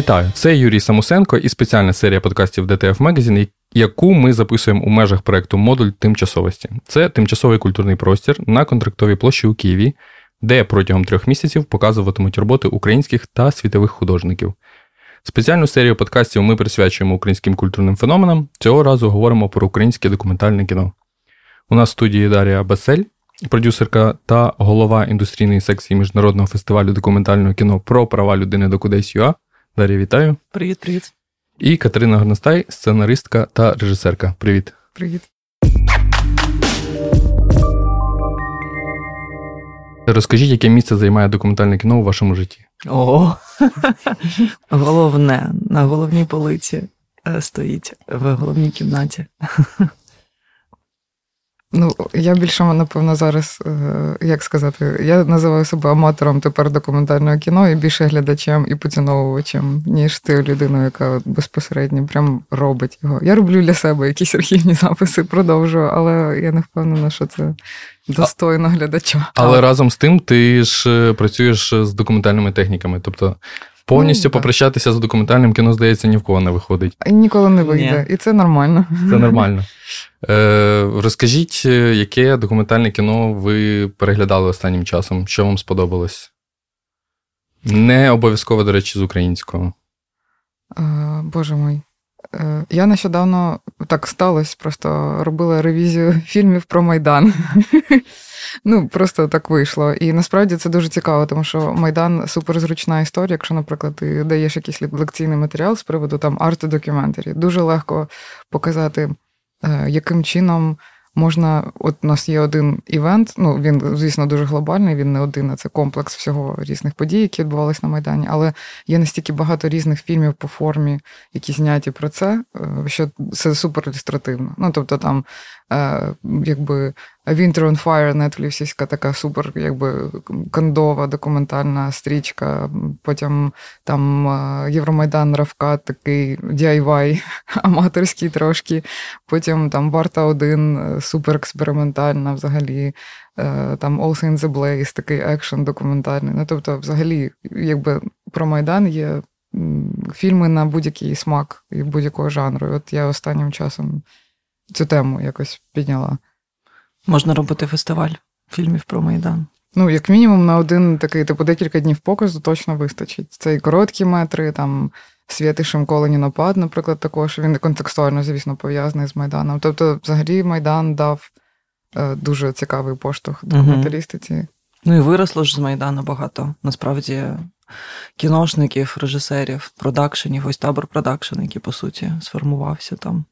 Вітаю! Це Юрій Самусенко і спеціальна серія подкастів DTF Magazine, яку ми записуємо у межах проекту Модуль тимчасовості. Це тимчасовий культурний простір на контрактовій площі у Києві, де протягом трьох місяців показуватимуть роботи українських та світових художників. Спеціальну серію подкастів ми присвячуємо українським культурним феноменам. Цього разу говоримо про українське документальне кіно. У нас в студії Дарія Басель, продюсерка та голова індустрійної секції міжнародного фестивалю документального кіно про права людини до Кудесь ЮА. Дар'я, вітаю. Привіт, привіт. І Катерина Горностай, сценаристка та режисерка. Привіт. Привіт. Розкажіть, яке місце займає документальне кіно у вашому житті? О, головне, на головній полиці е, стоїть в головній кімнаті. Ну, я більше, напевно, зараз, е, як сказати, я називаю себе аматором тепер документального кіно і більше глядачем і поціновувачем, ніж ти людиною, яка безпосередньо прям робить його. Я роблю для себе якісь архівні записи, продовжую, але я не впевнена, що це достойно глядача. Але разом з тим ти ж е, працюєш з документальними техніками. Тобто повністю ну, попрощатися з документальним кіно, здається, ні в кого не виходить. Ніколи не вийде, Ні. і це нормально. Це нормально. Е, Розкажіть, е, яке документальне кіно ви переглядали останнім часом? Що вам сподобалось? Не обов'язково, до речі, з українського. Е, Боже мой. Я нещодавно так сталося, просто робила ревізію фільмів про Майдан. Ну, просто так вийшло. І насправді це дуже цікаво, тому що Майдан суперзручна історія. Якщо, наприклад, ти даєш якийсь лекційний матеріал з приводу там арт-докюментарі, дуже легко показати, яким чином можна. От у нас є один івент. Ну він, звісно, дуже глобальний. Він не один, а це комплекс всього різних подій, які відбувалися на Майдані. Але є настільки багато різних фільмів по формі, які зняті про це, е, що це супер ілюстративно. Ну тобто там Е, якби Winter on Fire, нетфліксівська така супер, якби кондова документальна стрічка. Потім там е, Євромайдан Равка, такий DIY аматорський трошки. Потім там Варта 1 е, супер експериментальна взагалі. Там All in the Blaze, такий екшен документальний. Ну, тобто, взагалі, якби про Майдан є фільми на будь-який смак і будь-якого жанру. От я останнім часом цю тему якось підняла. Можна робити фестиваль фільмів про Майдан. Ну, як мінімум, на один такий, типу, декілька днів показу точно вистачить. Це і короткі метри, там Святи Шимколені напад, наприклад, також він контекстуально, звісно, пов'язаний з Майданом. Тобто, взагалі, Майдан дав е, дуже цікавий поштовх документалістиці. Угу. Ну і виросло ж з Майдану багато. Насправді, кіношників, режисерів, продакшенів, ось табор продакшн, який, по суті, сформувався там.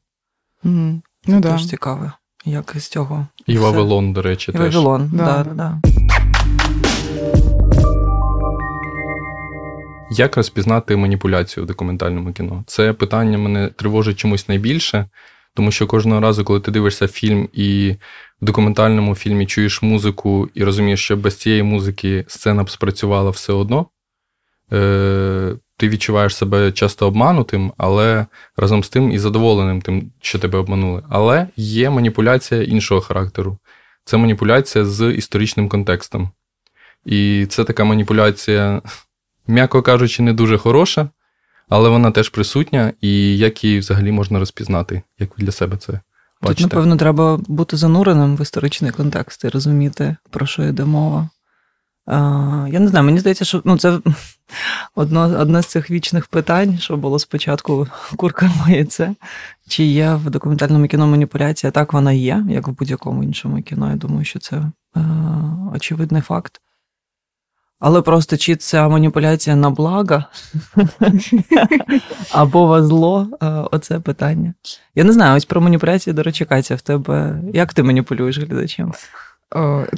Угу. Ну, Теж да. цікаво, як з цього. І все. Вавилон, до речі, І теж. Вавилон, да. Да, да. Як розпізнати маніпуляцію в документальному кіно? Це питання мене тривожить чомусь найбільше, тому що кожного разу, коли ти дивишся фільм і в документальному фільмі чуєш музику і розумієш, що без цієї музики сцена б спрацювала все одно, е, ти відчуваєш себе часто обманутим, але разом з тим і задоволеним тим, що тебе обманули. Але є маніпуляція іншого характеру. Це маніпуляція з історичним контекстом. І це така маніпуляція, м'яко кажучи, не дуже хороша, але вона теж присутня, і як її взагалі можна розпізнати, як ви для себе це бачите? Тут, напевно, треба бути зануреним в історичний контекст і розуміти, про що йде мова. Я не знаю, мені здається, що ну, це одно одне з цих вічних питань, що було спочатку курка моє. Чи є в документальному кіно маніпуляція? Так вона є, як в будь-якому іншому кіно. Я думаю, що це е, очевидний факт. Але просто чи це маніпуляція на благо або во зло е, оце питання. Я не знаю, ось про маніпуляцію, до речі, Катя, в тебе як ти маніпулюєш глядачем?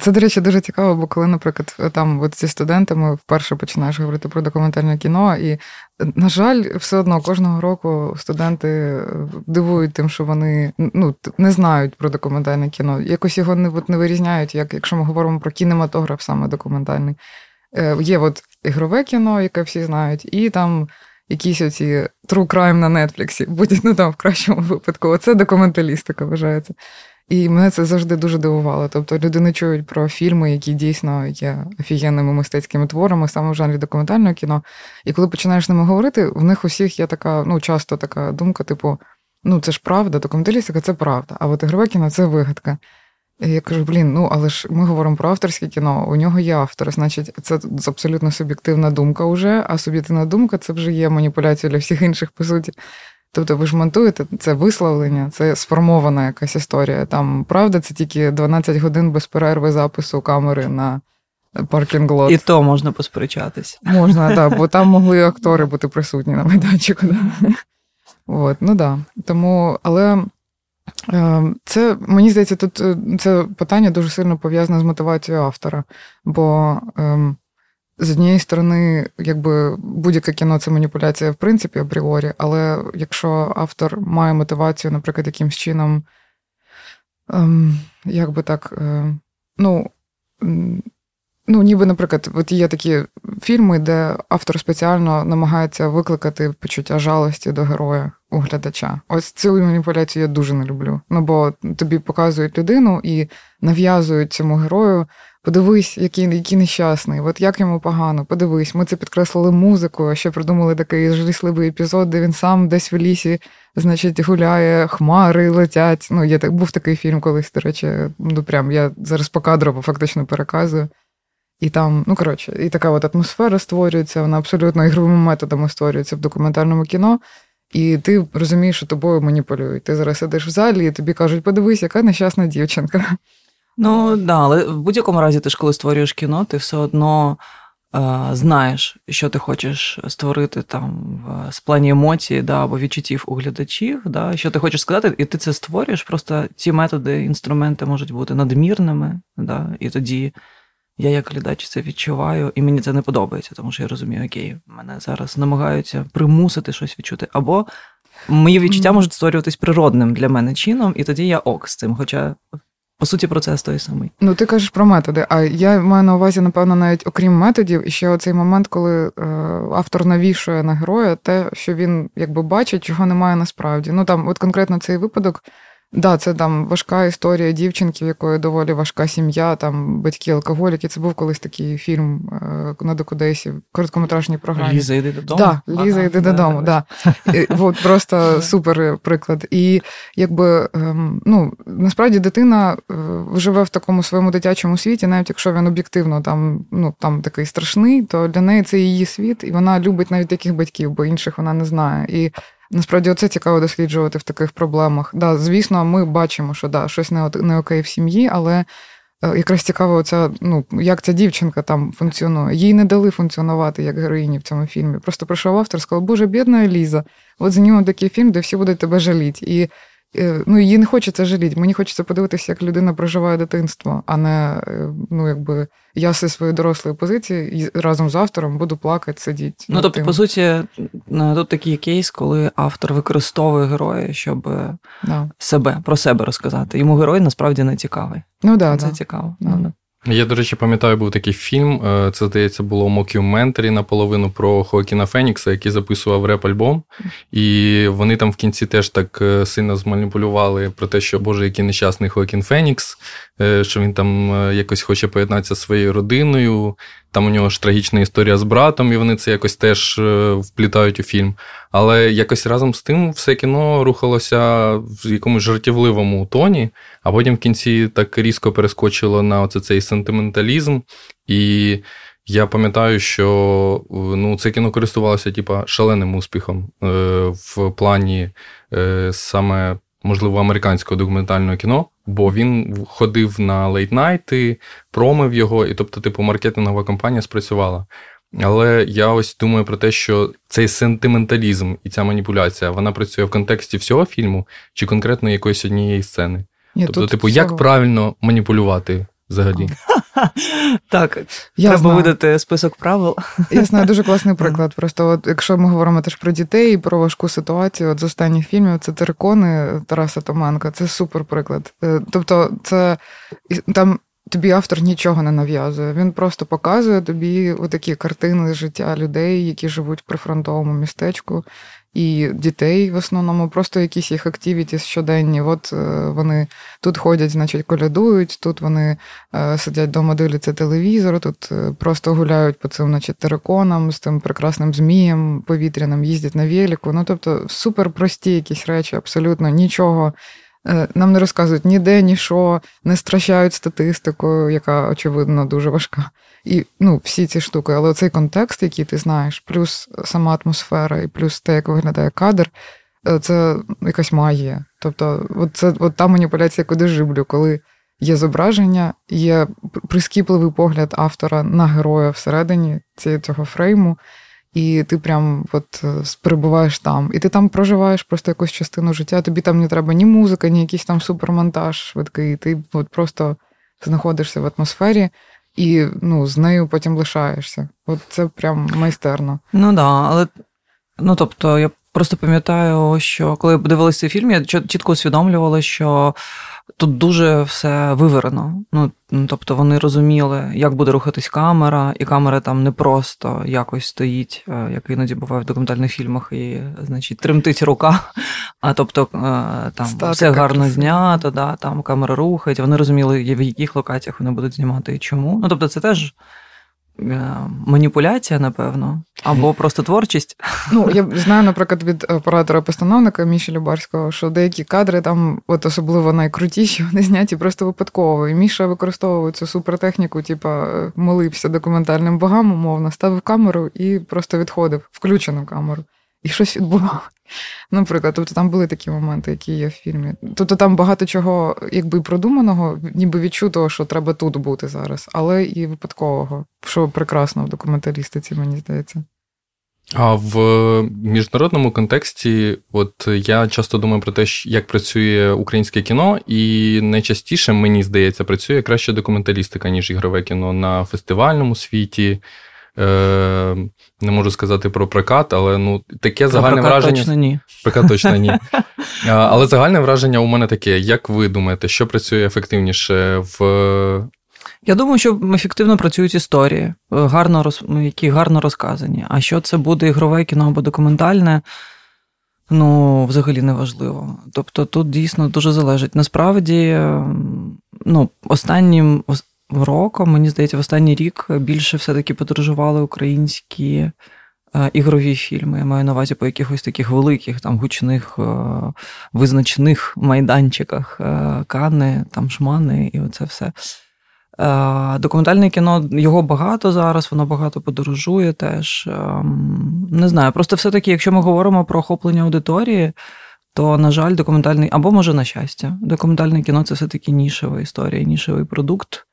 Це, до речі, дуже цікаво, бо коли, наприклад, там от зі студентами вперше починаєш говорити про документальне кіно, і, на жаль, все одно кожного року студенти дивують тим, що вони ну, не знають про документальне кіно. Якось його не от, не вирізняють, як якщо ми говоримо про кінематограф, саме документальний. Е, Є от ігрове кіно, яке всі знають, і там. Якісь оці true crime на Нетфліксі, будь ну там в кращому випадку. Оце документалістика вважається. І мене це завжди дуже дивувало. Тобто люди не чують про фільми, які дійсно є офігенними мистецькими творами, саме в жанрі документального кіно. І коли починаєш з ними говорити, в них усіх є така, ну, часто така думка, типу, ну це ж правда, документалістика це правда, а от ігрове кіно це вигадка. І я кажу, блін, ну але ж ми говоримо про авторське кіно, у нього є автор, значить, це абсолютно суб'єктивна думка вже, а суб'єктивна думка це вже є маніпуляція для всіх інших, по суті. Тобто ви ж монтуєте це висловлення, це сформована якась історія. Там правда, це тільки 12 годин без перерви запису камери на паркінг лот. І то можна посперечатись. Можна, так, бо там могли актори бути присутні на майданчику. Да. От, ну да. Тому, але е, це мені здається, тут е, це питання дуже сильно пов'язане з мотивацією автора. Бо ем, з однієї сторони, якби будь-яке кіно це маніпуляція, в принципі, апріорі, але якщо автор має мотивацію, наприклад, якимсь чином, ем, як би так, е, ну, ну, ніби, наприклад, от є такі фільми, де автор спеціально намагається викликати почуття жалості до героя у глядача. Ось цю маніпуляцію я дуже не люблю. Ну, бо тобі показують людину і нав'язують цьому герою. Подивись, який який нещасний, от як йому погано, подивись, ми це підкреслили музикою, ще придумали такий жалісливий епізод, де він сам десь в лісі, значить, гуляє, хмари летять. Ну, є був такий фільм колись, до речі, ну прям я зараз по кадрово фактично переказую. І там, ну коротше, і така от атмосфера створюється, вона абсолютно ігровими методами створюється в документальному кіно. І ти розумієш, що тобою маніпулюють. Ти зараз сидиш в залі, і тобі кажуть, подивись, яка нещасна дівчинка. Ну да, але в будь-якому разі, ти ж коли створюєш кіно, ти все одно е, знаєш, що ти хочеш створити там в з плані емоцій да, або відчуттів у глядачів, да, що ти хочеш сказати, і ти це створюєш. Просто ці методи, інструменти можуть бути надмірними, да, і тоді. Я як глядач це відчуваю, і мені це не подобається, тому що я розумію, окей, мене зараз намагаються примусити щось відчути. Або мої відчуття можуть створюватись природним для мене чином, і тоді я ок з цим. Хоча по суті, процес той самий. Ну, ти кажеш про методи. А я маю на увазі, напевно, навіть окрім методів, ще оцей момент, коли е, автор навішує на героя те, що він якби бачить, чого немає насправді. Ну там, от конкретно цей випадок. Да, це там важка історія дівчинки, в якої доволі важка сім'я, там батьки алкоголіки. Це був колись такий фільм е, на Докудесі, в короткометражній програмі. Ліза йди додому. Да, Ліза ага, йди да, додому. Да, да. От Просто супер приклад. І якби ем, ну, насправді дитина е, живе в такому своєму дитячому світі, навіть якщо він об'єктивно там ну, там такий страшний, то для неї це її світ, і вона любить навіть таких батьків, бо інших вона не знає. І Насправді, оце цікаво досліджувати в таких проблемах. Да, Звісно, ми бачимо, що да, щось не не окей в сім'ї, але е, якраз цікаво, оця, ну, як ця дівчинка там функціонує. Їй не дали функціонувати як героїні в цьому фільмі. Просто прийшов автор сказав, Боже, бідна Еліза, от знімемо такий фільм, де всі будуть тебе жаліти. І ну, їй не хочеться жаліти. Мені хочеться подивитися, як людина проживає дитинство, а не е, ну, якби я зі своєї дорослої позиції разом з автором буду плакати, сидіти. Ну, тобто, тим. по суті, тут такий кейс, коли автор використовує героя, щоб да. себе про себе розказати. Йому герой насправді не цікавий. Ну да, це да. цікаво. Да. Ну, я, до речі, пам'ятаю, був такий фільм. Е, це, здається, було мокюментарі наполовину про Хоакіна Фенікса, який записував реп-альбом. І вони там в кінці теж так е, сильно зманіпулювали про те, що Боже, який нещасний Хоакін Фенікс, що він там якось хоче поєднатися зі своєю родиною. Там у нього ж трагічна історія з братом, і вони це якось теж вплітають у фільм. Але якось разом з тим все кіно рухалося в якомусь жартівливому тоні, а потім в кінці так різко перескочило на оце цей сентименталізм. І я пам'ятаю, що ну, це кіно користувалося типа, шаленим успіхом е, в плані е, саме, можливо, американського документального кіно, бо він ходив на лейтнайти, промив його, і тобто, типу, маркетингова компанія спрацювала. Але я ось думаю про те, що цей сентименталізм і ця маніпуляція вона працює в контексті всього фільму чи конкретно якоїсь однієї сцени. Ні, тобто, типу, всього... як правильно маніпулювати взагалі? Так, я треба знаю. видати список правил. Я знаю дуже класний приклад. Просто от, якщо ми говоримо теж про дітей, і про важку ситуацію, от з останніх фільмів це терикони Тараса Томанка, це супер приклад. Е, тобто, це там тобі автор нічого не нав'язує. Він просто показує тобі такі картини життя людей, які живуть в прифронтовому містечку. І дітей в основному, просто якісь їх активіті щоденні. От е, вони тут ходять, значить, колядують, тут вони е, сидять вдома, дивляться телевізор, тут е, просто гуляють по цим, значить, териконам з тим прекрасним змієм повітряним, їздять на велику. Ну, тобто, супер прості якісь речі, абсолютно нічого. Нам не розказують ніде, ні що, не стращають статистикою, яка, очевидно, дуже важка. І ну, всі ці штуки, але цей контекст, який ти знаєш, плюс сама атмосфера, і плюс те, як виглядає кадр, е, це якась магія. Тобто, от це от та маніпуляція, куди жиблю, коли є зображення, є прискіпливий погляд автора на героя всередині цього фрейму, і ти прям от е, перебуваєш там. І ти там проживаєш просто якусь частину життя. Тобі там не треба ні музика, ні якийсь там супермонтаж швидкий. Ти от просто знаходишся в атмосфері і ну, з нею потім лишаєшся. От це прям майстерно. Ну да, але ну тобто, я просто пам'ятаю, що коли я дивилася цей фільм, я чітко усвідомлювала, що тут дуже все виверено. Ну, тобто вони розуміли, як буде рухатись камера, і камера там не просто якось стоїть, е, як іноді буває в документальних фільмах, і, значить, тремтить рука. А тобто е, там Статика все гарно знято, да, там камера рухається. Вони розуміли, в яких локаціях вони будуть знімати і чому. Ну, тобто, це теж маніпуляція, напевно, або просто творчість. Ну, я знаю, наприклад, від оператора-постановника Міші Любарського, що деякі кадри там, от особливо найкрутіші, вони зняті просто випадково. І Міша використовував цю супертехніку, типа молився документальним богам, умовно, ставив камеру і просто відходив, включену камеру. І щось відбувало. Наприклад, тобто там були такі моменти, які є в фільмі. Тобто там багато чого, якби продуманого, ніби відчутого, що треба тут бути зараз, але і випадкового, що прекрасно в документалістиці, мені здається. А в міжнародному контексті, от я часто думаю про те, як працює українське кіно, і найчастіше, мені здається, працює краще документалістика, ніж ігрове кіно на фестивальному світі. Е, Не можу сказати про прокат, але ну таке про загальне прокат враження. Точно ні. Прокат точно ні. Але загальне враження у мене таке. Як ви думаєте, що працює ефективніше в. Я думаю, що ефективно працюють історії, гарно роз... які гарно розказані. А що це буде ігрове кіно або документальне, ну, взагалі не важливо. Тобто тут дійсно дуже залежить. Насправді, ну, останнім роком, мені здається, в останній рік більше все-таки подорожували українські е, ігрові фільми. Я маю на увазі по якихось таких великих, там гучних, е, визначених майданчиках е, Кани, там шмани і оце все. Документальне кіно його багато зараз, воно багато подорожує теж. Не знаю, просто все-таки, якщо ми говоримо про охоплення аудиторії, то, на жаль, документальний, або може на щастя, документальне кіно це все-таки нішева історія, нішевий продукт.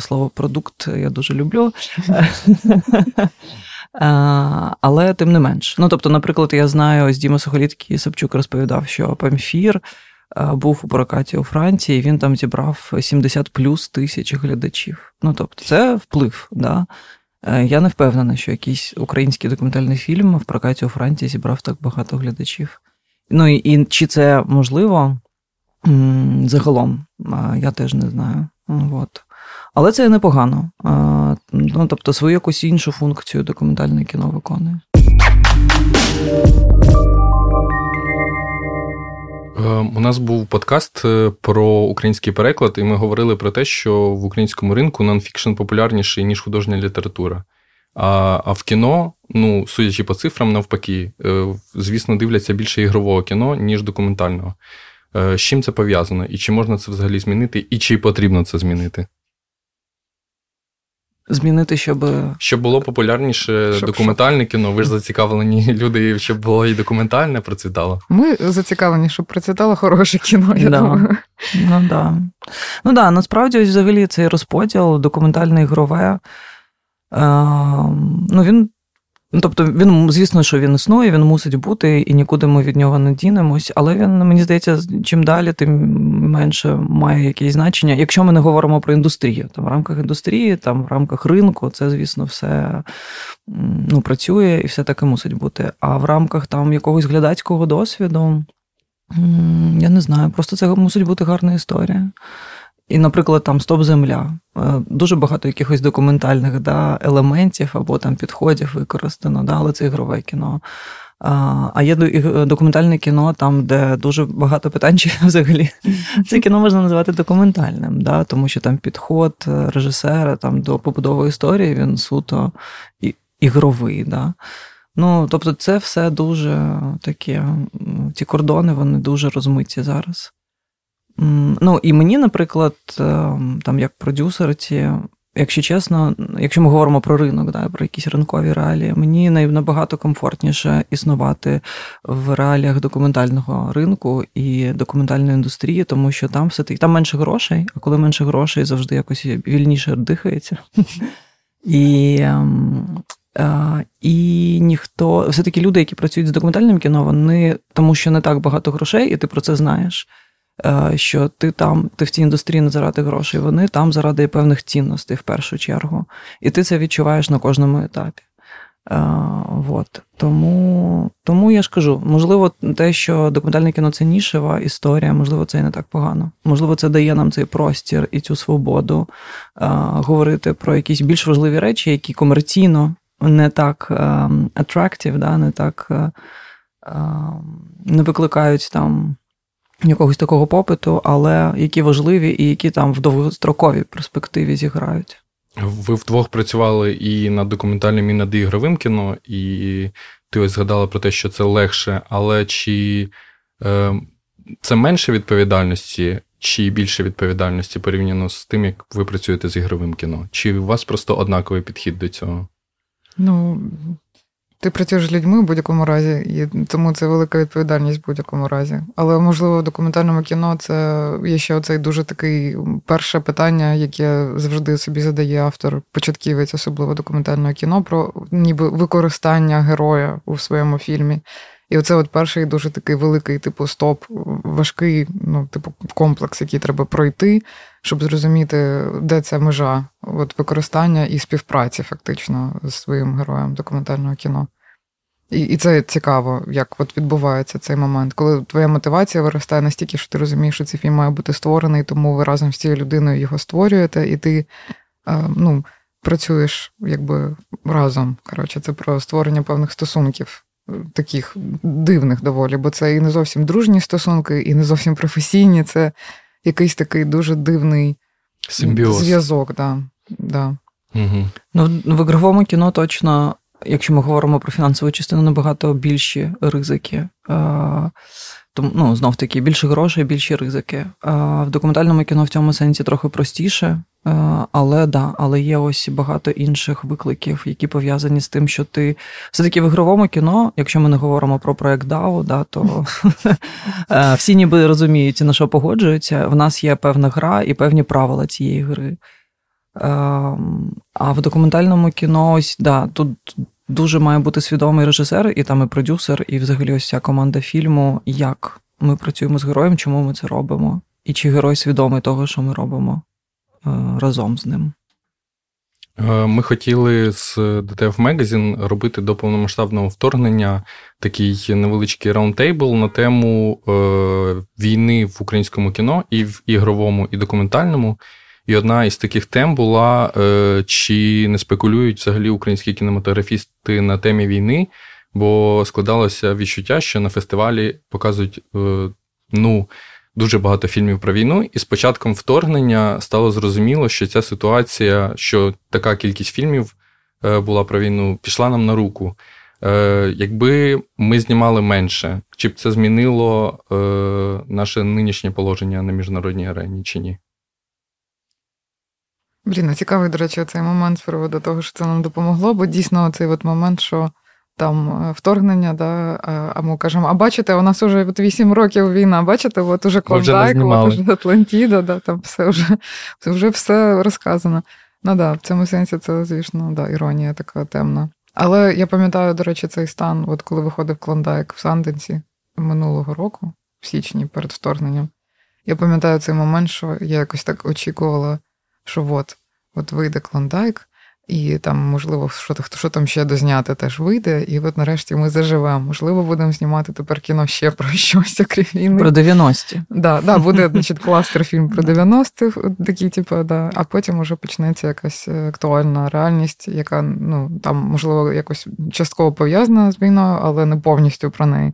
Слово продукт я дуже люблю. Але тим не менш. Ну, тобто, наприклад, я знаю, ось Діма Сухоліткий Сапчук розповідав, що Памфір був у прокаті у Франції, і він там зібрав 70 плюс тисяч глядачів. Ну, тобто, це вплив. Да? Е, я не впевнена, що якийсь український документальний фільм в прокаті у Франції зібрав так багато глядачів. Ну і, і чи це можливо загалом, я теж не знаю. От. Але це непогано. Ну, Тобто свою якусь іншу функцію документальне кіно виконує. Е, у нас був подкаст е, про український переклад, і ми говорили про те, що в українському ринку нонфікшн популярніший, ніж художня література. А а в кіно, ну, судячи по цифрам, навпаки, е, звісно, дивляться більше ігрового кіно, ніж документального. З чим це пов'язано? І чи можна це взагалі змінити, і чи потрібно це змінити? Змінити, щоб Щоб було популярніше щоб, документальне щоб. кіно. Ви ж зацікавлені люди, щоб було і документальне процвітало. Ми зацікавлені, щоб процвітало хороше кіно. я да. думаю. Ну да. Ну да, насправді взагалі цей розподіл документальне ігрове. Е, ну, він Ну, тобто, він, звісно, що він існує, він мусить бути, і нікуди ми від нього не дінемось. Але він, мені здається, чим далі, тим менше має якесь значення. Якщо ми не говоримо про індустрію, там в рамках індустрії, там в рамках ринку, це, звісно, все ну, працює і все таки мусить бути. А в рамках там якогось глядацького досвіду, я не знаю, просто це мусить бути гарна історія. І, наприклад, там Стоп Земля. Е, дуже багато якихось документальних да, елементів або там підходів використано, да, але це ігрове кіно. А є документальне кіно, там, де дуже багато питань, чи взагалі це кіно можна називати документальним, да, тому що там підход е, режисера там, до побудови історії він суто ігровий. Да. Ну, Тобто, це все дуже таке, ці кордони вони дуже розмиті зараз. Ну, І мені, наприклад, ем, там як продюсерці, якщо чесно, якщо ми говоримо про ринок, да, про якісь ринкові реалії, мені набагато комфортніше існувати в реаліях документального ринку і документальної індустрії, тому що там все таки там менше грошей, а коли менше грошей, завжди якось вільніше дихається. І ем, і ніхто, все-таки люди, які працюють з документальним кіно, вони тому, що не так багато грошей, і ти про це знаєш. Що ти там, ти в цій індустрії не заради грошей, вони там заради певних цінностей в першу чергу. І ти це відчуваєш на кожному етапі. Вот. Тому тому я ж кажу, можливо, те, що документальне кіно це нішева історія, можливо, це і не так погано. Можливо, це дає нам цей простір і цю свободу а, говорити про якісь більш важливі речі, які комерційно не так attractive, да, не так а, не викликають там якогось такого попиту, але які важливі і які там в довгостроковій перспективі зіграють. Ви вдвох працювали і над документальним, і над ігровим кіно, і ти ось згадала про те, що це легше, але чи е, це менше відповідальності, чи більше відповідальності порівняно з тим, як ви працюєте з ігровим кіно? Чи у вас просто однаковий підхід до цього? Ну, ти працюєш з людьми в будь-якому разі, і тому це велика відповідальність в будь-якому разі. Але, можливо, в документальному кіно це є ще оцей дуже такий перше питання, яке завжди собі задає автор, початківець, особливо документального кіно, про ніби використання героя у своєму фільмі. І оце от перший дуже такий великий, типу, стоп, важкий, ну, типу, комплекс, який треба пройти, щоб зрозуміти, де ця межа от використання і співпраці, фактично, з своїм героєм документального кіно. І і це цікаво, як от відбувається цей момент, коли твоя мотивація виростає настільки, що ти розумієш, що цей фільм має бути створений, тому ви разом з цією людиною його створюєте, і ти е, ну, працюєш якби разом. Коротше, це про створення певних стосунків таких дивних доволі, бо це і не зовсім дружні стосунки, і не зовсім професійні. Це якийсь такий дуже дивний Симбіоз. зв'язок. Да, да. Угу. Ну, В ігровому кіно точно, якщо ми говоримо про фінансову частину, набагато більші ризики. Тому, ну, знов таки, більше грошей, більші ризики. В документальному кіно в цьому сенсі трохи простіше. Е, але да, але є ось багато інших викликів, які пов'язані з тим, що ти все-таки в ігровому кіно, якщо ми не говоримо про проект DAO, да, то е, всі ніби розуміють, на що погоджуються. В нас є певна гра і певні правила цієї гри. Ем, а в документальному кіно, ось да, тут дуже має бути свідомий режисер, і там і продюсер, і взагалі ось ця команда фільму, як ми працюємо з героєм, чому ми це робимо, і чи герой свідомий того, що ми робимо. Е, разом з ним. Е, ми хотіли з DTF Magazine робити до повномасштабного вторгнення такий невеличкий раундтейбл на тему е, війни в українському кіно і в ігровому, і документальному. І одна із таких тем була: е, чи не спекулюють взагалі українські кінематографісти на темі війни, бо складалося відчуття, що на фестивалі показують е, ну, дуже багато фільмів про війну, і з початком вторгнення стало зрозуміло, що ця ситуація, що така кількість фільмів е, була про війну, пішла нам на руку. Якби ми знімали менше, чи б це змінило наше нинішнє положення на міжнародній арені чи ні? Блін, цікавий, до речі, цей момент з приводу того, що це нам допомогло, бо дійсно цей от момент, що там е, вторгнення, да, а ми кажемо, а бачите, у нас вже от 8 років війна, бачите, от уже Клондайк, от уже Атлантіда, да, там все вже вже все розказано. Ну да, в цьому сенсі це, звісно, да, іронія така темна. Але я пам'ятаю, до речі, цей стан, от коли виходив Клондайк в Санденсі минулого року, в січні, перед вторгненням. Я пам'ятаю цей момент, що я якось так очікувала, що от, от вийде Клондайк, І там, можливо, що що там ще дозняти теж вийде. І от нарешті ми заживемо. Можливо, будемо знімати тепер кіно ще про щось, окрім війни. Про 90-ті. Да, да, Буде значить, кластер фільм про 90-х, такі, типу, да. а потім вже почнеться якась е, актуальна реальність, яка ну, там, можливо, якось частково пов'язана з війною, але не повністю про неї.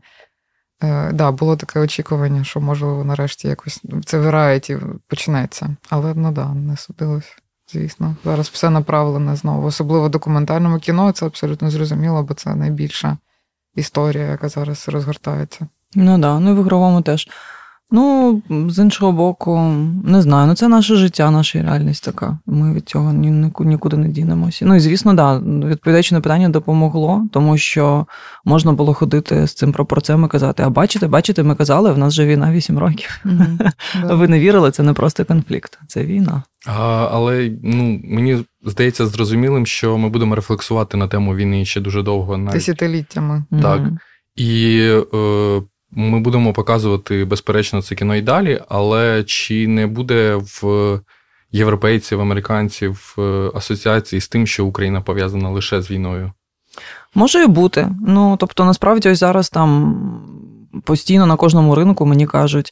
Е, да, Було таке очікування, що, можливо, нарешті якось це варіаті почнеться. Але ну да, не судилось звісно. Зараз все направлене знову. Особливо в документальному кіно це абсолютно зрозуміло, бо це найбільша історія, яка зараз розгортається. Ну да, ну і в ігровому теж. Ну, з іншого боку, не знаю. Ну це наше життя, наша реальність така. Ми від цього нікуди не дінемося. Ну і звісно, да, відповідаючи на питання, допомогло, тому що можна було ходити з цим пропорцем і казати: а бачите, бачите, ми казали, в нас же війна 8 років. Ви не вірили, це не просто конфлікт, це війна. А, Але ну мені здається зрозумілим, що ми будемо рефлексувати на тему війни ще дуже довго. Навіть. Десятиліттями. Так. І е, ми будемо показувати, безперечно, це кіно і далі, але чи не буде в європейців, американців е, асоціації з тим, що Україна пов'язана лише з війною? Може і бути. Ну тобто, насправді, ось зараз там постійно на кожному ринку мені кажуть.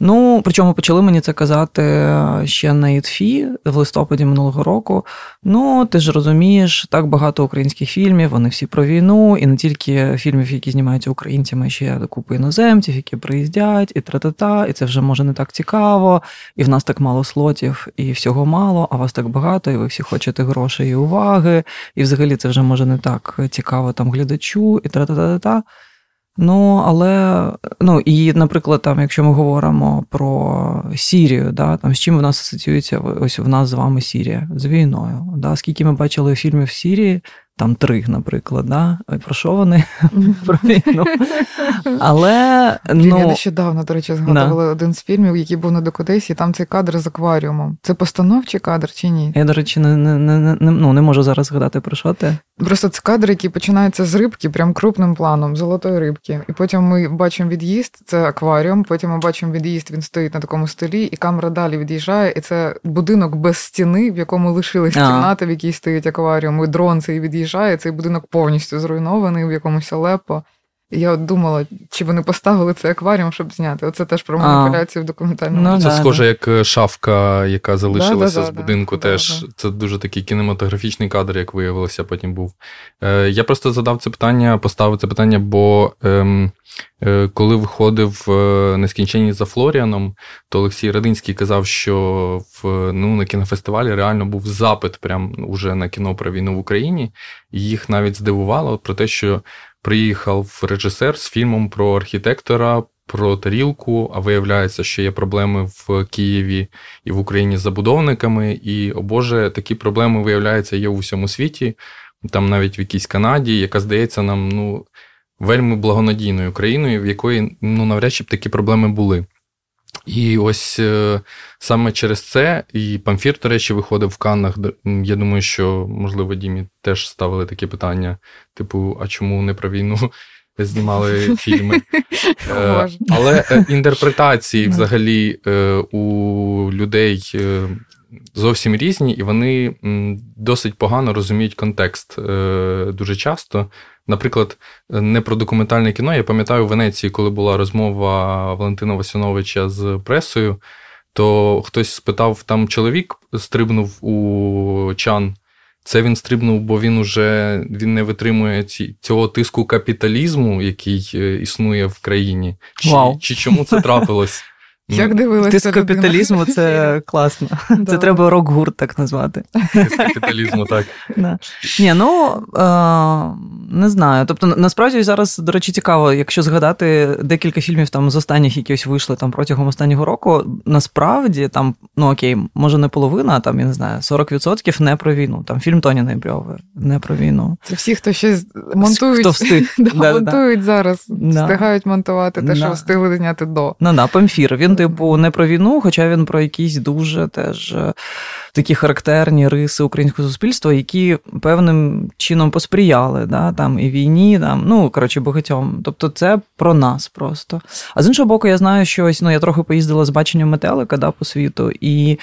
Ну, причому почали мені це казати е, ще на ІТФІ в листопаді минулого року. Ну, ти ж розумієш, так багато українських фільмів, вони всі про війну, і не тільки фільмів, які знімаються українцями, ще купи іноземців, які приїздять, і тра-та-та, і це вже може не так цікаво, і в нас так мало слотів, і всього мало, а вас так багато, і ви всі хочете грошей і уваги, і взагалі це вже може не так цікаво там глядачу, і тра-та-та-та. Ну, але ну і, наприклад, там, якщо ми говоримо про Сірію, да, там з чим в нас асоціюється ось в нас з вами Сірія з війною. Да, Скільки ми бачили фільмів в Сірії, там три, наприклад, да? про що вони? Про війну. Але ну... Я нещодавно, до речі, згадувала один з фільмів, який був на Докодесі, і там цей кадр з акваріумом. Це постановчий кадр чи ні? Я, до речі, не не, не, не, ну, не можу зараз згадати про що ти. Просто це кадр, який починається з рибки, прям крупним планом, золотої рибки. І потім ми бачимо від'їзд, це акваріум, потім ми бачимо від'їзд, він стоїть на такому столі, і камера далі від'їжджає, і це будинок без стіни, в якому лишилась кімната, в якій стоїть акваріум, і дрон цей від'їжджає цей будинок повністю зруйнований в якомусь Алепо. Я от думала, чи вони поставили цей акваріум, щоб зняти. Оце теж про маніпуляцію в документальному. Ну, Це да, схоже, да. як е, шафка, яка залишилася да, з будинку. теж Це дуже такий кінематографічний кадр, як виявилося, потім був. Е, Я просто задав це питання, поставив це питання, бо ем, е, коли виходив е, нескінченні за Флоріаном, то Олексій Радинський казав, що в ну, на кінофестивалі реально був запит прям уже на кіно про війну в Україні. І їх навіть здивувало про те, що приїхав режисер з фільмом про архітектора, про тарілку, а виявляється, що є проблеми в Києві і в Україні з забудовниками. І, о Боже, такі проблеми, виявляються є у всьому світі, там навіть в якійсь Канаді, яка здається нам ну, вельми благонадійною країною, в якої ну, навряд чи б такі проблеми були. І ось е, саме через це і Памфір, до речі, виходив в Каннах. Я думаю, що, можливо, Дімі теж ставили такі питання: типу, а чому не про війну знімали фільми? Е, але е, інтерпретації взагалі у людей зовсім різні, і вони досить погано розуміють контекст дуже часто. Наприклад, не про документальне кіно. Я пам'ятаю в Венеції, коли була розмова Валентина Васяновича з пресою, то хтось спитав, там чоловік стрибнув у чан. Це він стрибнув, бо він уже він не витримує цього тиску капіталізму, який е, існує в країні. Чи, Вау. чи чому це трапилось? Як дивилася Тиск капіталізму це класно. Це треба рок-гурт так назвати. Тиск капіталізму, так. Ні, ну не знаю. Тобто, насправді зараз, до речі, цікаво, якщо згадати декілька фільмів там з останніх, які ось вийшли там протягом останнього року, насправді там, ну окей, може не половина, а там, я не знаю, 40% не про війну. Там фільм Тоні Найбрьової не про війну. Це всі, хто ще монтують, хто встиг. монтують зараз, встигають монтувати те, що встигли зняти до. Ну да, Памфір. Він типу, не про війну, хоча він про якісь дуже теж такі характерні риси українського суспільства, які певним чином посприяли да, там, і війні, там, ну коротше, багатьом. Тобто, це про нас просто. А з іншого боку, я знаю, що ось ну я трохи поїздила з баченням метелика да, по світу і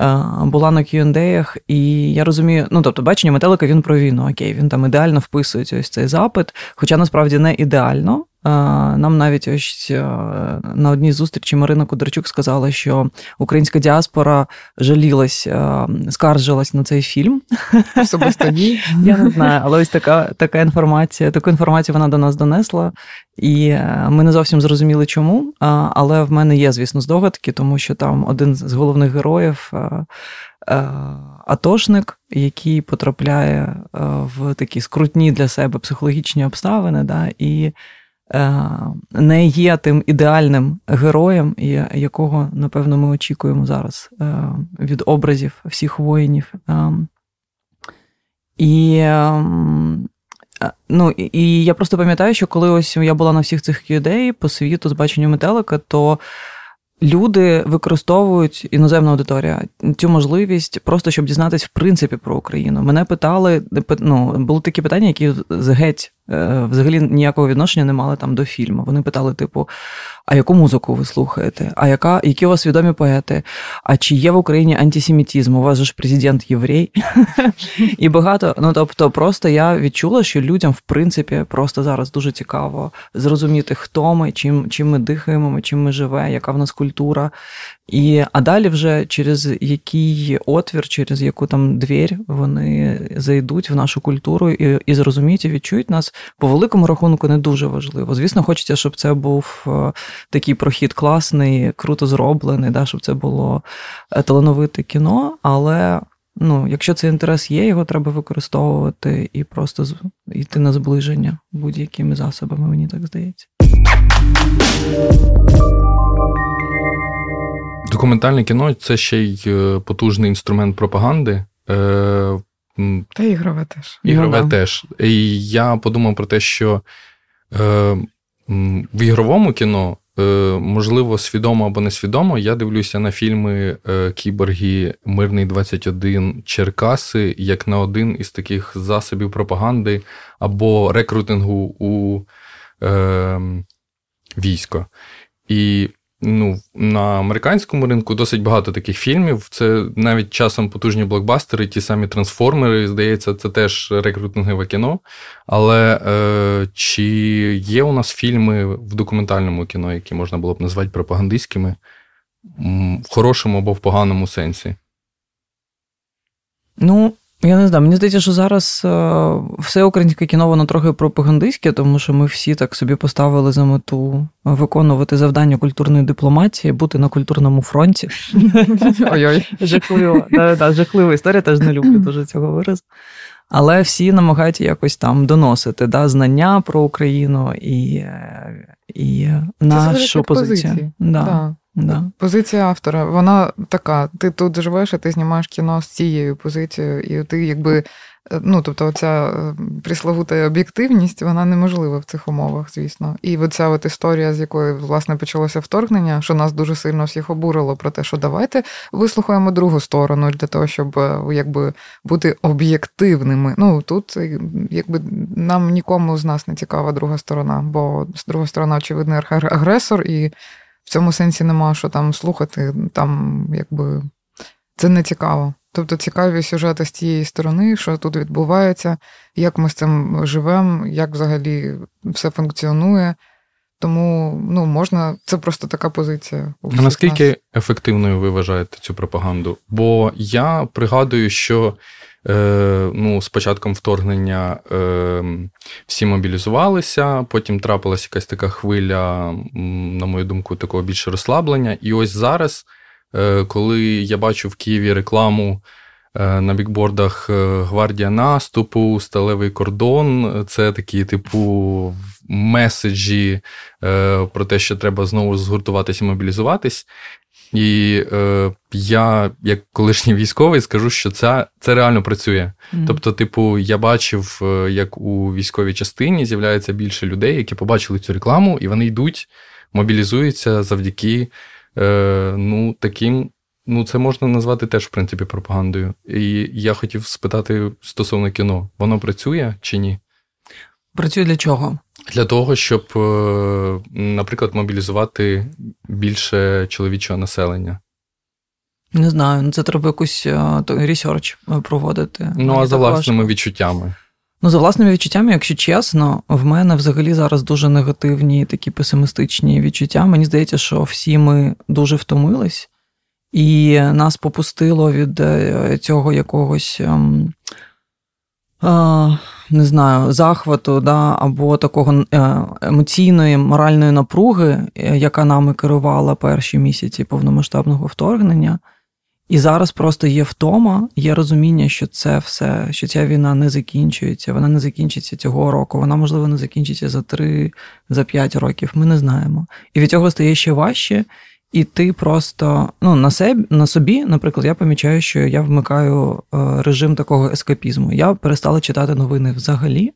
е, була на Q&A, і я розумію, ну тобто, бачення метелика він про війну. Окей, він там ідеально вписується ось цей запит, хоча насправді не ідеально. Нам навіть ось е, на одній зустрічі Марина Кударчук сказала, що українська діаспора жалілась, е, скаржилась на цей фільм. Особисто ні. Я не знаю, але ось така така інформація, таку інформацію вона до нас донесла, і е, ми не зовсім зрозуміли, чому. Але в мене є, звісно, здогадки, тому що там один з головних героїв. Атошник, який потрапляє в такі скрутні для себе психологічні обставини, да, і не є тим ідеальним героєм, якого, напевно, ми очікуємо зараз е, від образів всіх воїнів. Е, і ну, і я просто пам'ятаю, що коли ось я була на всіх цих ідей по світу з баченням метелика, то люди використовують іноземна аудиторія цю можливість просто щоб дізнатися в принципі про Україну. Мене питали, ну, були такі питання, які геть Е, взагалі ніякого відношення не мали там до фільму. Вони питали, типу, а яку музику ви слухаєте? А яка, які у вас відомі поети? А чи є в Україні антисемітизм? У вас же ж президент єврей? І багато. Ну тобто, просто я відчула, що людям, в принципі, просто зараз дуже цікаво зрозуміти, хто ми, чим чим ми дихаємо, чим ми живе, яка в нас культура. І, А далі вже через який отвір, через яку там двір вони зайдуть в нашу культуру і і зрозуміють, і відчують нас по великому рахунку не дуже важливо. Звісно, хочеться, щоб це був е, такий прохід класний, круто зроблений, да, щоб це було е, талановите кіно, але. Ну, якщо цей інтерес є, його треба використовувати і просто йти на зближення будь-якими засобами, мені так здається. Документальне кіно це ще й е, потужний інструмент пропаганди. Е, Та ігрове теж. Ігрове ну, теж. І я подумав про те, що е, в ігровому кіно, можливо, свідомо або несвідомо, я дивлюся на фільми Кіборги, Мирний 21 Черкаси як на один із таких засобів пропаганди або рекрутингу у е, військо. І ну, на американському ринку досить багато таких фільмів. Це навіть часом потужні блокбастери, ті самі трансформери, здається, це теж рекрутингове кіно. Але е, чи є у нас фільми в документальному кіно, які можна було б назвати пропагандистськими, в хорошому або в поганому сенсі? Ну, я не знаю, мені здається, що зараз е, все українське кіно воно трохи пропагандистське, тому що ми всі так собі поставили за мету виконувати завдання культурної дипломатії, бути на культурному фронті. Ой-ой. Жахливо. Жахлива історія, теж не люблю дуже цього виразу. Але всі намагаються якось там доносити да, знання про Україну і е, і нашу позицію. Да. Да. Позиція автора, вона така: ти тут живеш, і ти знімаєш кіно з цією позицією, і ти якби. Е, ну, тобто, оця е, присловута об'єктивність, вона неможлива в цих умовах, звісно. І оця от історія, з якої власне почалося вторгнення, що нас дуже сильно всіх обурило про те, що давайте вислухаємо другу сторону для того, щоб е, якби бути об'єктивними. Ну тут якби нам нікому з нас не цікава друга сторона, бо друга сторона, очевидний агресор і в цьому сенсі нема що там слухати, там якби це не цікаво. Тобто цікаві сюжети з тієї сторони, що тут відбувається, як ми з цим живемо, як взагалі все функціонує. Тому ну, можна, це просто така позиція. А наскільки нас. ефективною ви вважаєте цю пропаганду? Бо я пригадую, що ну, З початком вторгнення е, всі мобілізувалися, потім трапилася якась така хвиля, на мою думку, такого більше розслаблення. І ось зараз, е, коли я бачу в Києві рекламу на бікбордах Гвардія наступу, Сталевий кордон, це такі, типу, меседжі про те, що треба знову згуртуватися і мобілізуватись. І е, я, як колишній військовий, скажу, що це це реально працює. Mm. Тобто, типу, я бачив, е, як у військовій частині з'являється більше людей, які побачили цю рекламу, і вони йдуть, мобілізуються завдяки е, ну, таким Ну, це можна назвати теж, в принципі, пропагандою. І я хотів спитати стосовно кіно: воно працює чи ні? Працює для чого? Для того, щоб, е, наприклад, мобілізувати більше чоловічого населення. Не знаю, ну це треба якусь ресерч проводити. Ну, а за власними важко. відчуттями. Ну, за власними відчуттями, якщо чесно, в мене взагалі зараз дуже негативні такі песимістичні відчуття. Мені здається, що всі ми дуже втомились, і нас попустило від е, цього якогось. Ем, не знаю, захвату да, або такого е, емоційної, моральної напруги, е, яка нами керувала перші місяці повномасштабного вторгнення. І зараз просто є втома, є розуміння, що це все, що ця війна не закінчується, вона не закінчиться цього року, вона, можливо, не закінчиться за три, за п'ять років. Ми не знаємо. І від цього стає ще важче. І ти просто ну, на себе, на собі, наприклад, я помічаю, що я вмикаю е, режим такого ескапізму. Я перестала читати новини взагалі.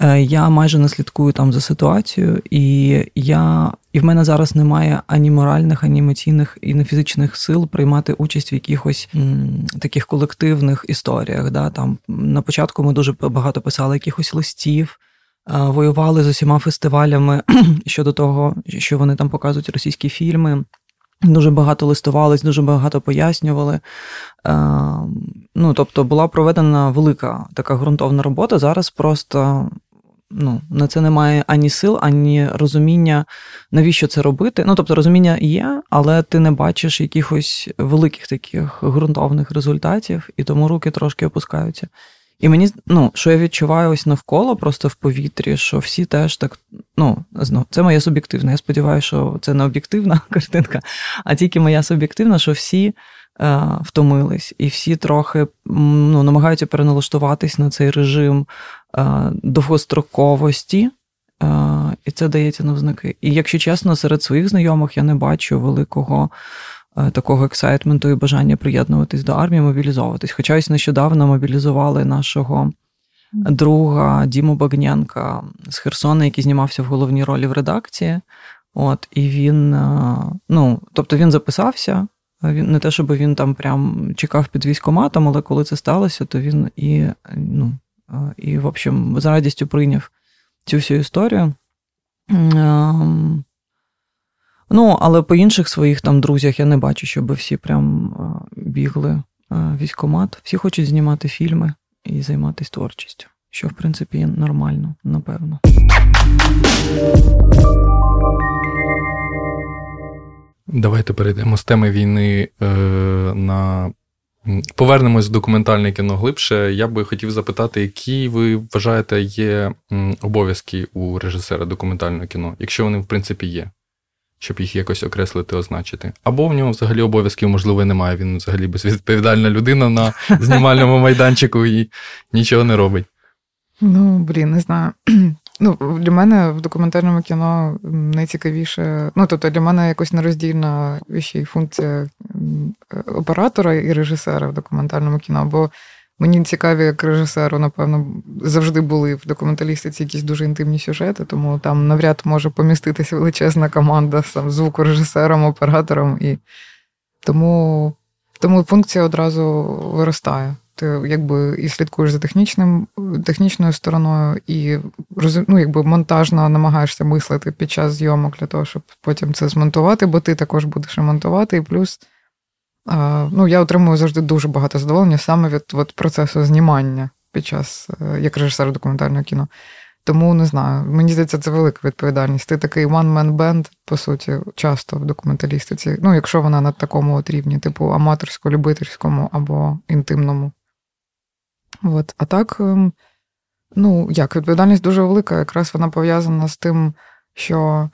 Е, я майже не слідкую там за ситуацією, і я, і в мене зараз немає ані моральних, ані емоційних і не фізичних сил приймати участь в якихось м, таких колективних історіях. Да? Там На початку ми дуже багато писали якихось листів, воювали з усіма фестивалями щодо того, що вони там показують російські фільми. Дуже багато листувались, дуже багато пояснювали. Е, ну, Тобто була проведена велика така ґрунтовна робота. Зараз просто ну, на це немає ані сил, ані розуміння, навіщо це робити. Ну, тобто, розуміння є, але ти не бачиш якихось великих таких ґрунтовних результатів, і тому руки трошки опускаються. І мені, ну, що я відчуваю ось навколо, просто в повітрі, що всі теж так, ну, знову, це моє суб'єктивне. Я сподіваюся, що це не об'єктивна картинка, а тільки моя суб'єктивна, що всі е, втомились, і всі трохи ну, намагаються переналаштуватись на цей режим е, довгостроковості, е, і це дається навзнаки. І якщо чесно, серед своїх знайомих я не бачу великого. Е, такого ексайтменту і бажання приєднуватись до армії, мобілізовуватись. Хоча ось нещодавно мобілізували нашого друга Діму Багнянка з Херсона, який знімався в головній ролі в редакції. От, І він, е, ну, тобто він записався. Він не те, щоб він там прям чекав під військоматом, але коли це сталося, то він і, ну, е, і в общем, з радістю прийняв цю всю історію. Ну, але по інших своїх там друзях я не бачу, щоб всі прям бігли військомат. Всі хочуть знімати фільми і займатися творчістю, що в принципі нормально, напевно. Давайте перейдемо з теми війни е, на. Повернемось в документальне кіно глибше. Я би хотів запитати, які ви вважаєте є обов'язки у режисера документального кіно, якщо вони в принципі є щоб їх якось окреслити, означити. Або в нього взагалі обов'язків, можливо, немає. Він взагалі безвідповідальна людина на знімальному майданчику і нічого не робить. Ну, блін, не знаю. Ну, Для мене в документальному кіно найцікавіше. Ну, тобто, для мене якось нероздільна ще й функція оператора і режисера в документальному кіно. Бо Мені цікаві, як режисеру, напевно, завжди були в документалістиці якісь дуже інтимні сюжети, тому там навряд може поміститися величезна команда з там, звукорежисером, оператором. І тому тому функція одразу виростає. Ти якби і слідкуєш за технічним, технічною стороною, і ну, якби монтажно намагаєшся мислити під час зйомок для того, щоб потім це змонтувати, бо ти також будеш ремонтувати, і плюс. Ну, я отримую завжди дуже багато задоволення саме від от, процесу знімання під час е, як режисер документального кіно. Тому не знаю. Мені здається, це велика відповідальність. Ти такий one-man band, по суті, часто в документалістиці. Ну, якщо вона на такому от рівні, типу аматорсько-любительському або інтимному. От. А так, ем, ну як, відповідальність дуже велика, якраз вона пов'язана з тим, що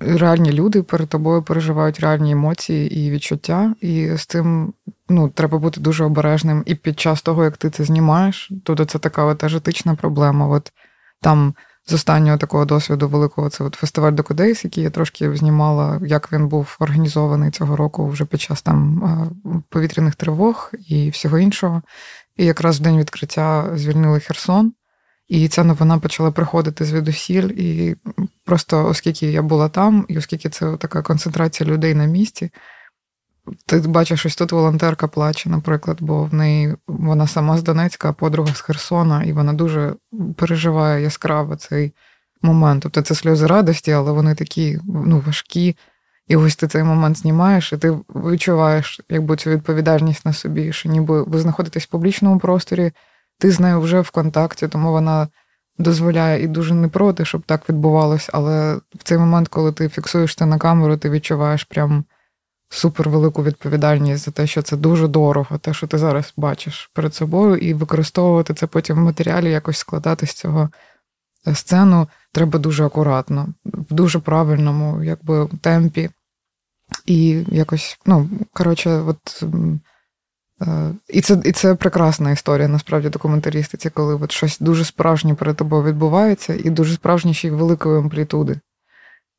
реальні люди перед тобою переживають реальні емоції і відчуття, і з цим ну, треба бути дуже обережним. І під час того, як ти це знімаєш, тут це така от етична проблема. От там з останнього такого досвіду великого це от фестиваль Докудейс, який я трошки знімала, як він був організований цього року вже під час там е, повітряних тривог і всього іншого. І якраз в день відкриття звільнили Херсон. І ця новина почала приходити звідусіль. І просто оскільки я була там, і оскільки це така концентрація людей на місці, ти бачиш, ось тут волонтерка плаче, наприклад, бо в неї вона сама з Донецька, а подруга з Херсона, і вона дуже переживає яскраво цей момент. Тобто це сльози радості, але вони такі ну, важкі. І ось ти цей момент знімаєш, і ти відчуваєш якби цю відповідальність на собі, що ніби ви знаходитесь в публічному просторі, ти з нею вже в контакті, тому вона дозволяє і дуже не проти, щоб так відбувалось. Але в цей момент, коли ти фіксуєш це на камеру, ти відчуваєш прям супер велику відповідальність за те, що це дуже дорого, те, що ти зараз бачиш перед собою, і використовувати це потім в матеріалі, якось складати з цього е, сцену. Треба дуже акуратно, в дуже правильному якби, темпі. І якось, ну, коротше, от. Е, і це і це прекрасна історія, насправді, документалістиці, коли от щось дуже справжнє перед тобою відбувається, і дуже справжнє ще й великої амплітуди.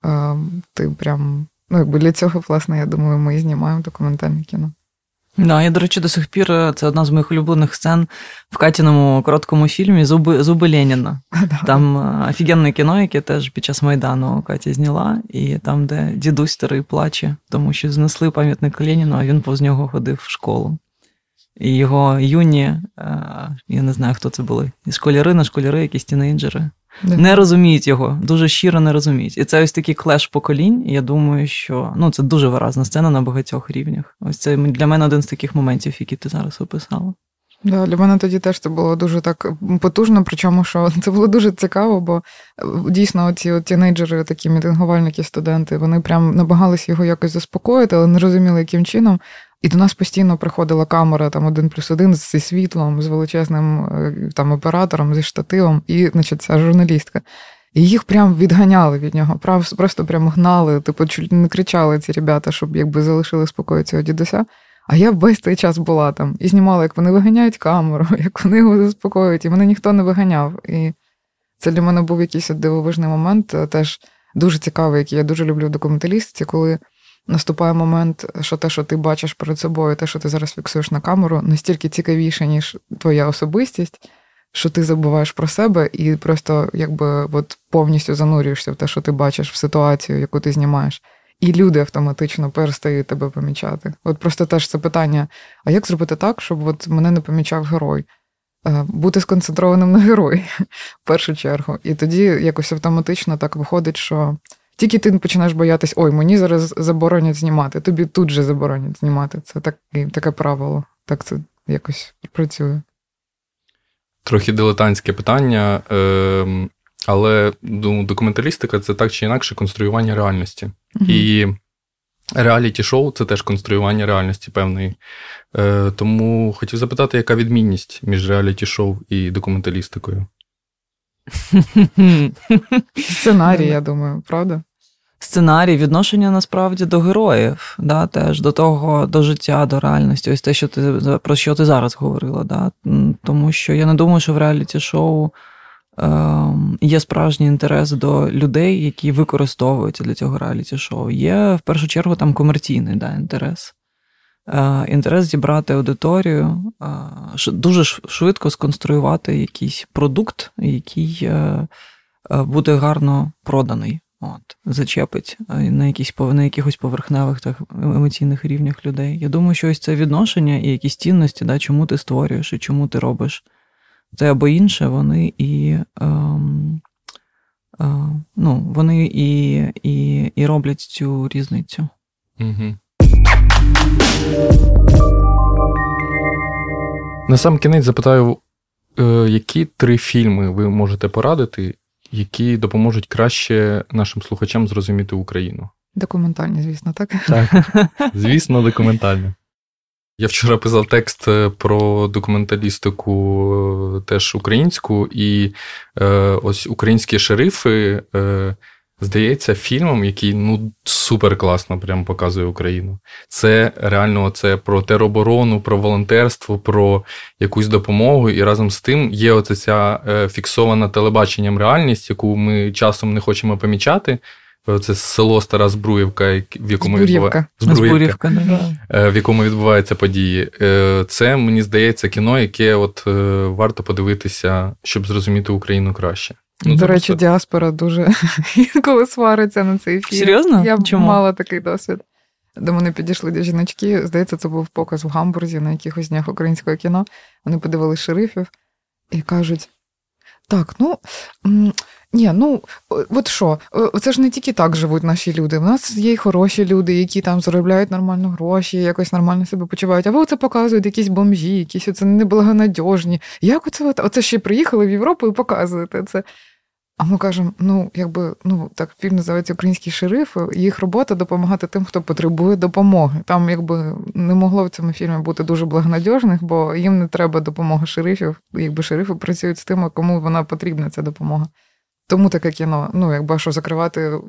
Е, ти прям, ну, якби для цього, власне, я думаю, ми і знімаємо документальне кіно. Да, я, до речі, до сих пір е, це одна з моїх улюблених сцен в Катіному короткому фільмі Зуби Зуби Леніна. Там офігенне кіно, яке теж під час Майдану Катя зняла, і там, де дідусь старий плаче, тому що знесли пам'ятник Леніну, а він повз нього ходив в школу. І його юні, е, я не знаю, хто це були. Школяри на школяри, якісь тінейджери. Yeah. Не розуміють його, дуже щиро не розуміють. І це ось такий клеш поколінь. Я думаю, що ну, це дуже виразна сцена на багатьох рівнях. Ось це для мене один з таких моментів, які ти зараз описала. Да, Для мене тоді теж це було дуже так потужно, причому що це було дуже цікаво, бо е, дійсно от тінейджери, такі мітингувальники, студенти, вони прям намагалися його якось заспокоїти, але не розуміли, яким чином. І до нас постійно приходила камера там один плюс один зі світлом, з величезним е, там оператором, зі штативом, і, значить, ця журналістка. І їх прям відганяли від нього, просто прям гнали, типу, чуть не кричали ці ребята, щоб якби залишили спокою цього дідуся. А я весь цей час була там і знімала, як вони виганяють камеру, як вони його заспокоюють, і мене ніхто не виганяв. І це для мене був якийсь дивовижний момент, е, теж дуже цікавий, який я дуже люблю в документалістиці, коли наступає момент, що те, що ти бачиш перед собою, те, що ти зараз фіксуєш на камеру, настільки цікавіше, ніж твоя особистість, що ти забуваєш про себе і просто якби от повністю занурюєшся в те, що ти бачиш в ситуацію, яку ти знімаєш. І люди автоматично перестають тебе помічати. От просто теж це питання: а як зробити так, щоб от мене не помічав герой? Е, бути сконцентрованим на герої в першу чергу. І тоді якось автоматично так виходить, що тільки ти починаєш боятись, ой, мені зараз заборонять знімати, тобі тут же заборонять знімати. Це так, таке правило. Так це якось працює. Трохи дилетантське питання, е, але ну, документалістика це так чи інакше конструювання реальності. Угу. І реаліті-шоу це теж конструювання реальності певної. Е, Тому хотів запитати, яка відмінність між реаліті-шоу і документалістикою? Сценарій, я думаю, правда? Сценарій, відношення насправді до героїв, да, теж до того, до життя, до реальності. Ось те, що ти про що ти зараз говорила. Да? Тому що я не думаю, що в реаліті-шоу е, є справжній інтерес до людей, які використовуються для цього реаліті-шоу. Є в першу чергу там комерційний да, інтерес. Е, інтерес зібрати аудиторію, е, дуже швидко сконструювати якийсь продукт, який е, буде гарно проданий. От, Зачепить на якісь на якихось поверхневих так, емоційних рівнях людей. Я думаю, що ось це відношення і якісь цінності, да, чому ти створюєш і чому ти робиш те або інше, вони і ем, е, ну, вони і і, і роблять цю різницю. На сам кінець запитаю, е, які три фільми ви можете порадити, які допоможуть краще нашим слухачам зрозуміти Україну? Документальні, звісно, так? Так, звісно, документальні. Я вчора писав текст е, про документалістику е, теж українську, і е, ось українські шерифи е, здається фільмом, який ну супер класно прям показує Україну. Це реально це про тероборону, про волонтерство, про якусь допомогу. І разом з тим є оця ця е, фіксована телебаченням реальність, яку ми часом не хочемо помічати. Це село Стара Збруївка, в якому відбувається Збурівка, е, в якому відбуваються події. Е, це мені здається кіно, яке от варто подивитися, щоб зрозуміти Україну краще. Ну, До речі, просто... діаспора дуже інколи свариться на цей фільм. Серйозно? Я Чому? мала такий досвід. До мене підійшли дві жіночки. Здається, це був показ в Гамбурзі на якихось днях українського кіно. Вони подивились шерифів і кажуть: так, ну. Ні, ну от що, це ж не тільки так живуть наші люди. У нас є й хороші люди, які там заробляють нормально гроші, якось нормально себе почувають. А ви оце показуєте якісь бомжі, якісь оце неблагонадіжні. Як оце оце ще приїхали в Європу і показуєте це? А ми кажемо: ну, якби ну так фільм називається Українські шерифи. Їх робота допомагати тим, хто потребує допомоги. Там якби не могло в цьому фільмі бути дуже благонадіжних, бо їм не треба допомога шерифів. Якби шерифи працюють з тими, кому вона потрібна, ця допомога. Тому таке кіно, ну якби що закривати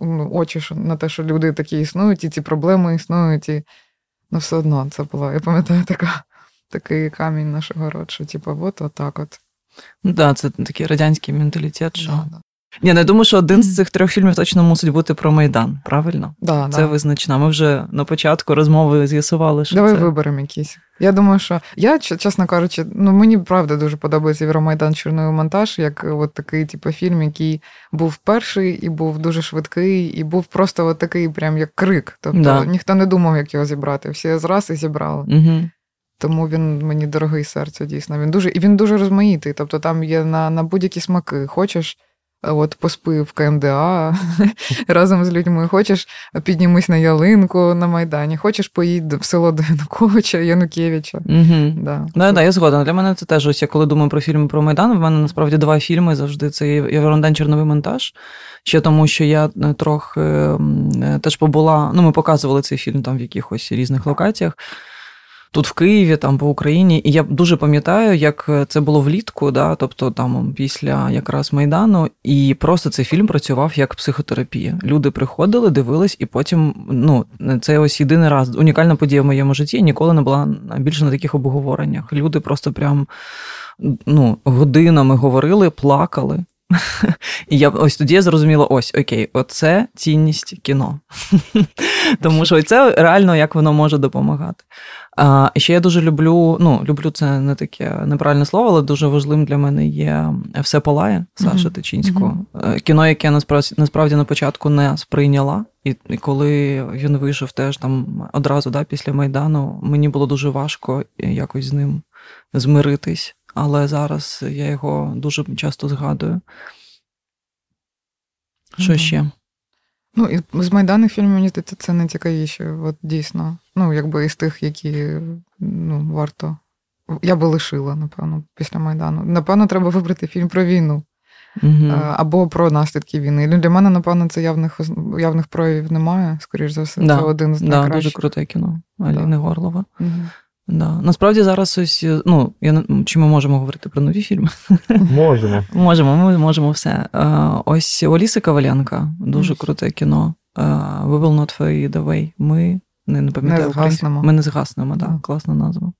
ну, очі на те, що люди такі існують, і ці проблеми існують, і ну все одно це була. Я пам'ятаю така, такий камінь нашого род, що типу, от отак от. Ну так, це такий радянський менталітет. що... Да, да. Ні, не думаю, що один з цих трьох фільмів точно мусить бути про Майдан, правильно? Да, Це да. визначено. Ми вже на початку розмови з'ясували, що. Давай це... виберемо якісь. Я думаю, що я, чесно кажучи, ну мені правда дуже подобається Євромайдан Чорний монтаж, як от такий типу, фільм, який був перший і був дуже швидкий, і був просто от такий, прям як крик. Тобто да. ніхто не думав, як його зібрати. Всі зраз і зібрали. Угу. Тому він мені дорогий серце, дійсно. Він дуже і він дуже розмаїтий. Тобто там є на, на будь-які смаки. Хочеш. От поспи в КМДА разом з людьми. Хочеш піднімись на ялинку на Майдані, хочеш поїдь в село до Януковича, Янукевича. Угу. Да. Да, да, я згодна. Для мене це теж ось я коли думаю про фільми про Майдан. В мене насправді два фільми завжди. Це Євронден Чорновий монтаж. Ще тому, що я е, трохи е, теж побула. Ну, ми показували цей фільм там в якихось різних локаціях тут в Києві, там по Україні. І я дуже пам'ятаю, як це було влітку, да, тобто там після якраз Майдану, і просто цей фільм працював як психотерапія. Люди приходили, дивились, і потім ну, це ось єдиний раз унікальна подія в моєму житті. Ніколи не була більше на таких обговореннях. Люди просто прям ну, годинами говорили, плакали. І я ось тоді я зрозуміла: ось окей, оце цінність кіно. Тому що це реально як воно може допомагати. А ще я дуже люблю, ну, люблю це не таке неправильне слово, але дуже важливим для мене є все палає Саша mm-hmm. Тичинського. Mm-hmm. Кіно, яке я насправді насправді на початку не сприйняла. І, і коли він вийшов теж там одразу да, після Майдану, мені було дуже важко якось з ним змиритись. Але зараз я його дуже часто згадую. Що mm-hmm. ще? Ну, і з майданих фільмів, мені здається, це найцікавіше. От дійсно. Ну, якби із тих, які ну, варто. Я би лишила, напевно, після Майдану. Напевно, треба вибрати фільм про війну угу. або про наслідки війни. Для мене, напевно, це явних явних проявів немає. Скоріш за все, да. це один з да, найкращих. Дуже круте кіно Аліни да. Горлова. Угу. Да. Насправді зараз ось, ну, я чи ми можемо говорити про нові фільми? Можемо. Можемо, ми можемо все. Ось Оліса Коваленка, дуже круте кіно. We will not fade away. Ми не, не пам'ятаю. Не згаснемо. Ми не згаснемо, так. Да. Класна назва.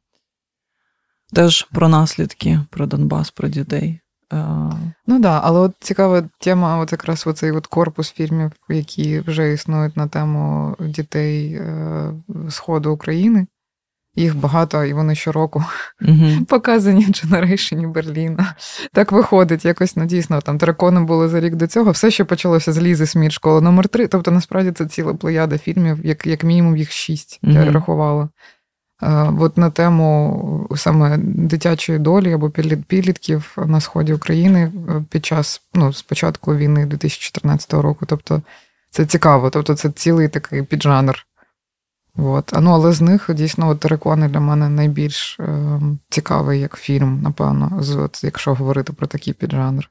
Теж про наслідки, про Донбас, про дітей. Ну так, да, але от цікава тема, от якраз оцей от корпус фільмів, які вже існують на тему дітей е, Сходу України. Їх багато, і вони щороку uh-huh. показані Дженерейшені Берліна. Так виходить, якось ну, дійсно там дракони були за рік до цього. Все, що почалося з Лізи Сміт, школа номер 3 Тобто, насправді це ціла плеяда фільмів, як як мінімум їх шість, uh-huh. я рахувала. Е, от на тему саме дитячої долі або підлітків на сході України е, під час ну, спочатку війни 2014 року. Тобто це цікаво. Тобто, це цілий такий піджанр. От. Ну, але з них дійсно от «Терекони» для мене найбільш е, цікавий як фільм, напевно, з, от, якщо говорити про такий піджанр.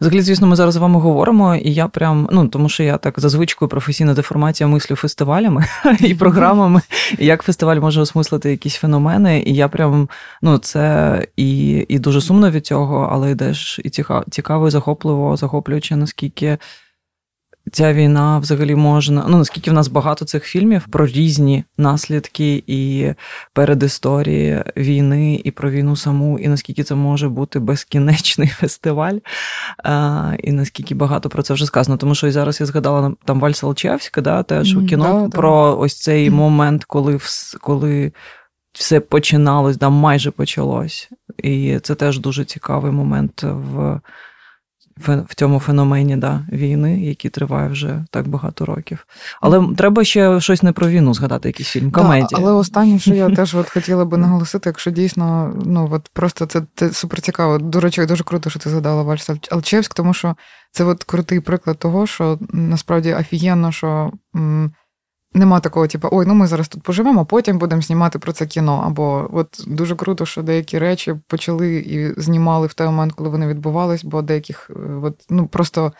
Взагалі, звісно, ми зараз з вами говоримо, і я прям, ну тому що я так за звичкою професійна деформація мислю фестивалями і програмами, як фестиваль може осмислити якісь феномени. І я прям, ну, це і і дуже сумно від цього, але йдеш і цікаво, і захопливо, захоплюючи, наскільки ця війна взагалі можна. Ну наскільки в нас багато цих фільмів про різні наслідки і передісторії війни, і про війну саму, і наскільки це може бути безкінечний фестиваль, а, і наскільки багато про це вже сказано. Тому що і зараз я згадала там Вальс Алчевська, да, теж у кіно да, про да. ось цей момент, коли коли. Все починалось, да, майже почалось. І це теж дуже цікавий момент в в цьому феномені да, війни, який триває вже так багато років. Але треба ще щось не про війну згадати, якийсь фільм, комедія. Да, але останнє, що я теж от хотіла би наголосити, якщо дійсно, ну от просто це, це супер цікаво. До речі, дуже круто, що ти згадала Вальс Алчевськ, тому що це от крутий приклад того, що насправді офігенно, що. М- Нема такого, типу, ой, ну ми зараз тут поживемо, а потім будемо знімати про це кіно. Або от дуже круто, що деякі речі почали і знімали в той момент, коли вони відбувались, бо деяких е, от, ну просто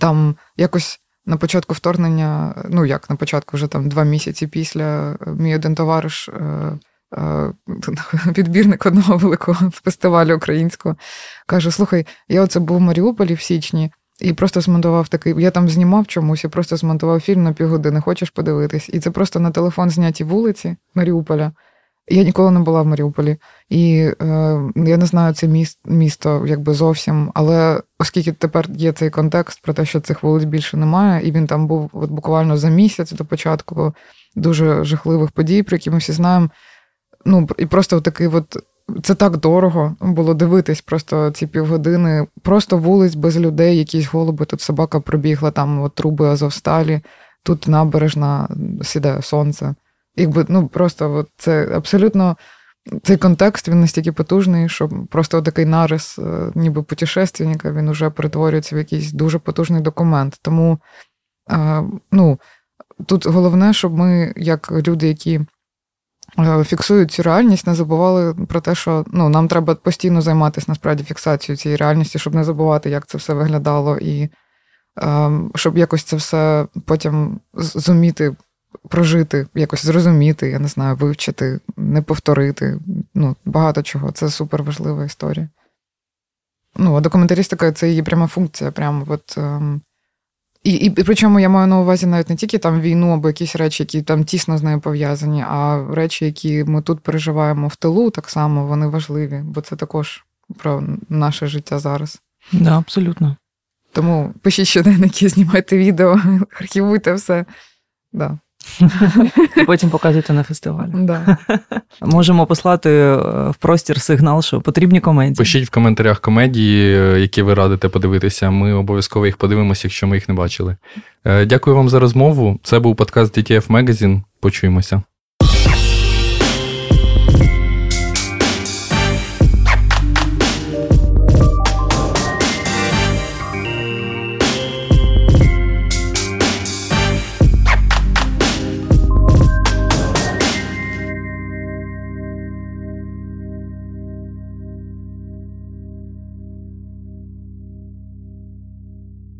там якось на початку вторгнення, ну як на початку, вже там два місяці після е, мій один товариш, е, підбірник одного великого фестивалю українського, каже: Слухай, я оце був в Маріуполі в січні. І просто змонтував такий. Я там знімав чомусь і просто змонтував фільм на півгодини. Хочеш подивитись? І це просто на телефон зняті вулиці Маріуполя. Я ніколи не була в Маріуполі. І е, я не знаю це міст, місто якби зовсім. Але оскільки тепер є цей контекст про те, що цих вулиць більше немає, і він там був от буквально за місяць до початку дуже жахливих подій, про які ми всі знаємо. Ну, і просто такий от це так дорого було дивитись просто ці півгодини. Просто вулиць без людей, якісь голуби. Тут собака пробігла, там от труби Азовсталі, тут набережна, сідає сонце. Якби ну просто от це абсолютно цей контекст він настільки потужний, що просто такий нарис, е, ніби путешественника, він уже перетворюється в якийсь дуже потужний документ. Тому е, ну, тут головне, щоб ми, як люди, які фіксують цю реальність, не забували про те, що ну, нам треба постійно займатися насправді фіксацією цієї реальності, щоб не забувати, як це все виглядало, і е, щоб якось це все потім зуміти прожити, якось зрозуміти, я не знаю, вивчити, не повторити. Ну, Багато чого. Це супер важлива історія. Ну, а документаристика це її пряма функція. Прямо от, ем, і, і причому я маю на увазі навіть не тільки там війну або якісь речі, які там тісно з нею пов'язані, а речі, які ми тут переживаємо в тилу, так само вони важливі, бо це також про наше життя зараз. Да, абсолютно. Тому пишіть щоденники, знімайте відео, архівуйте все. Да. І потім показуйте на фестивалі. Да. Можемо послати е, в простір сигнал, що потрібні комедії. Пишіть в коментарях комедії, е, які ви радите подивитися. Ми обов'язково їх подивимося, якщо ми їх не бачили. Е, дякую вам за розмову. Це був подкаст DTF Magazine. Почуємося.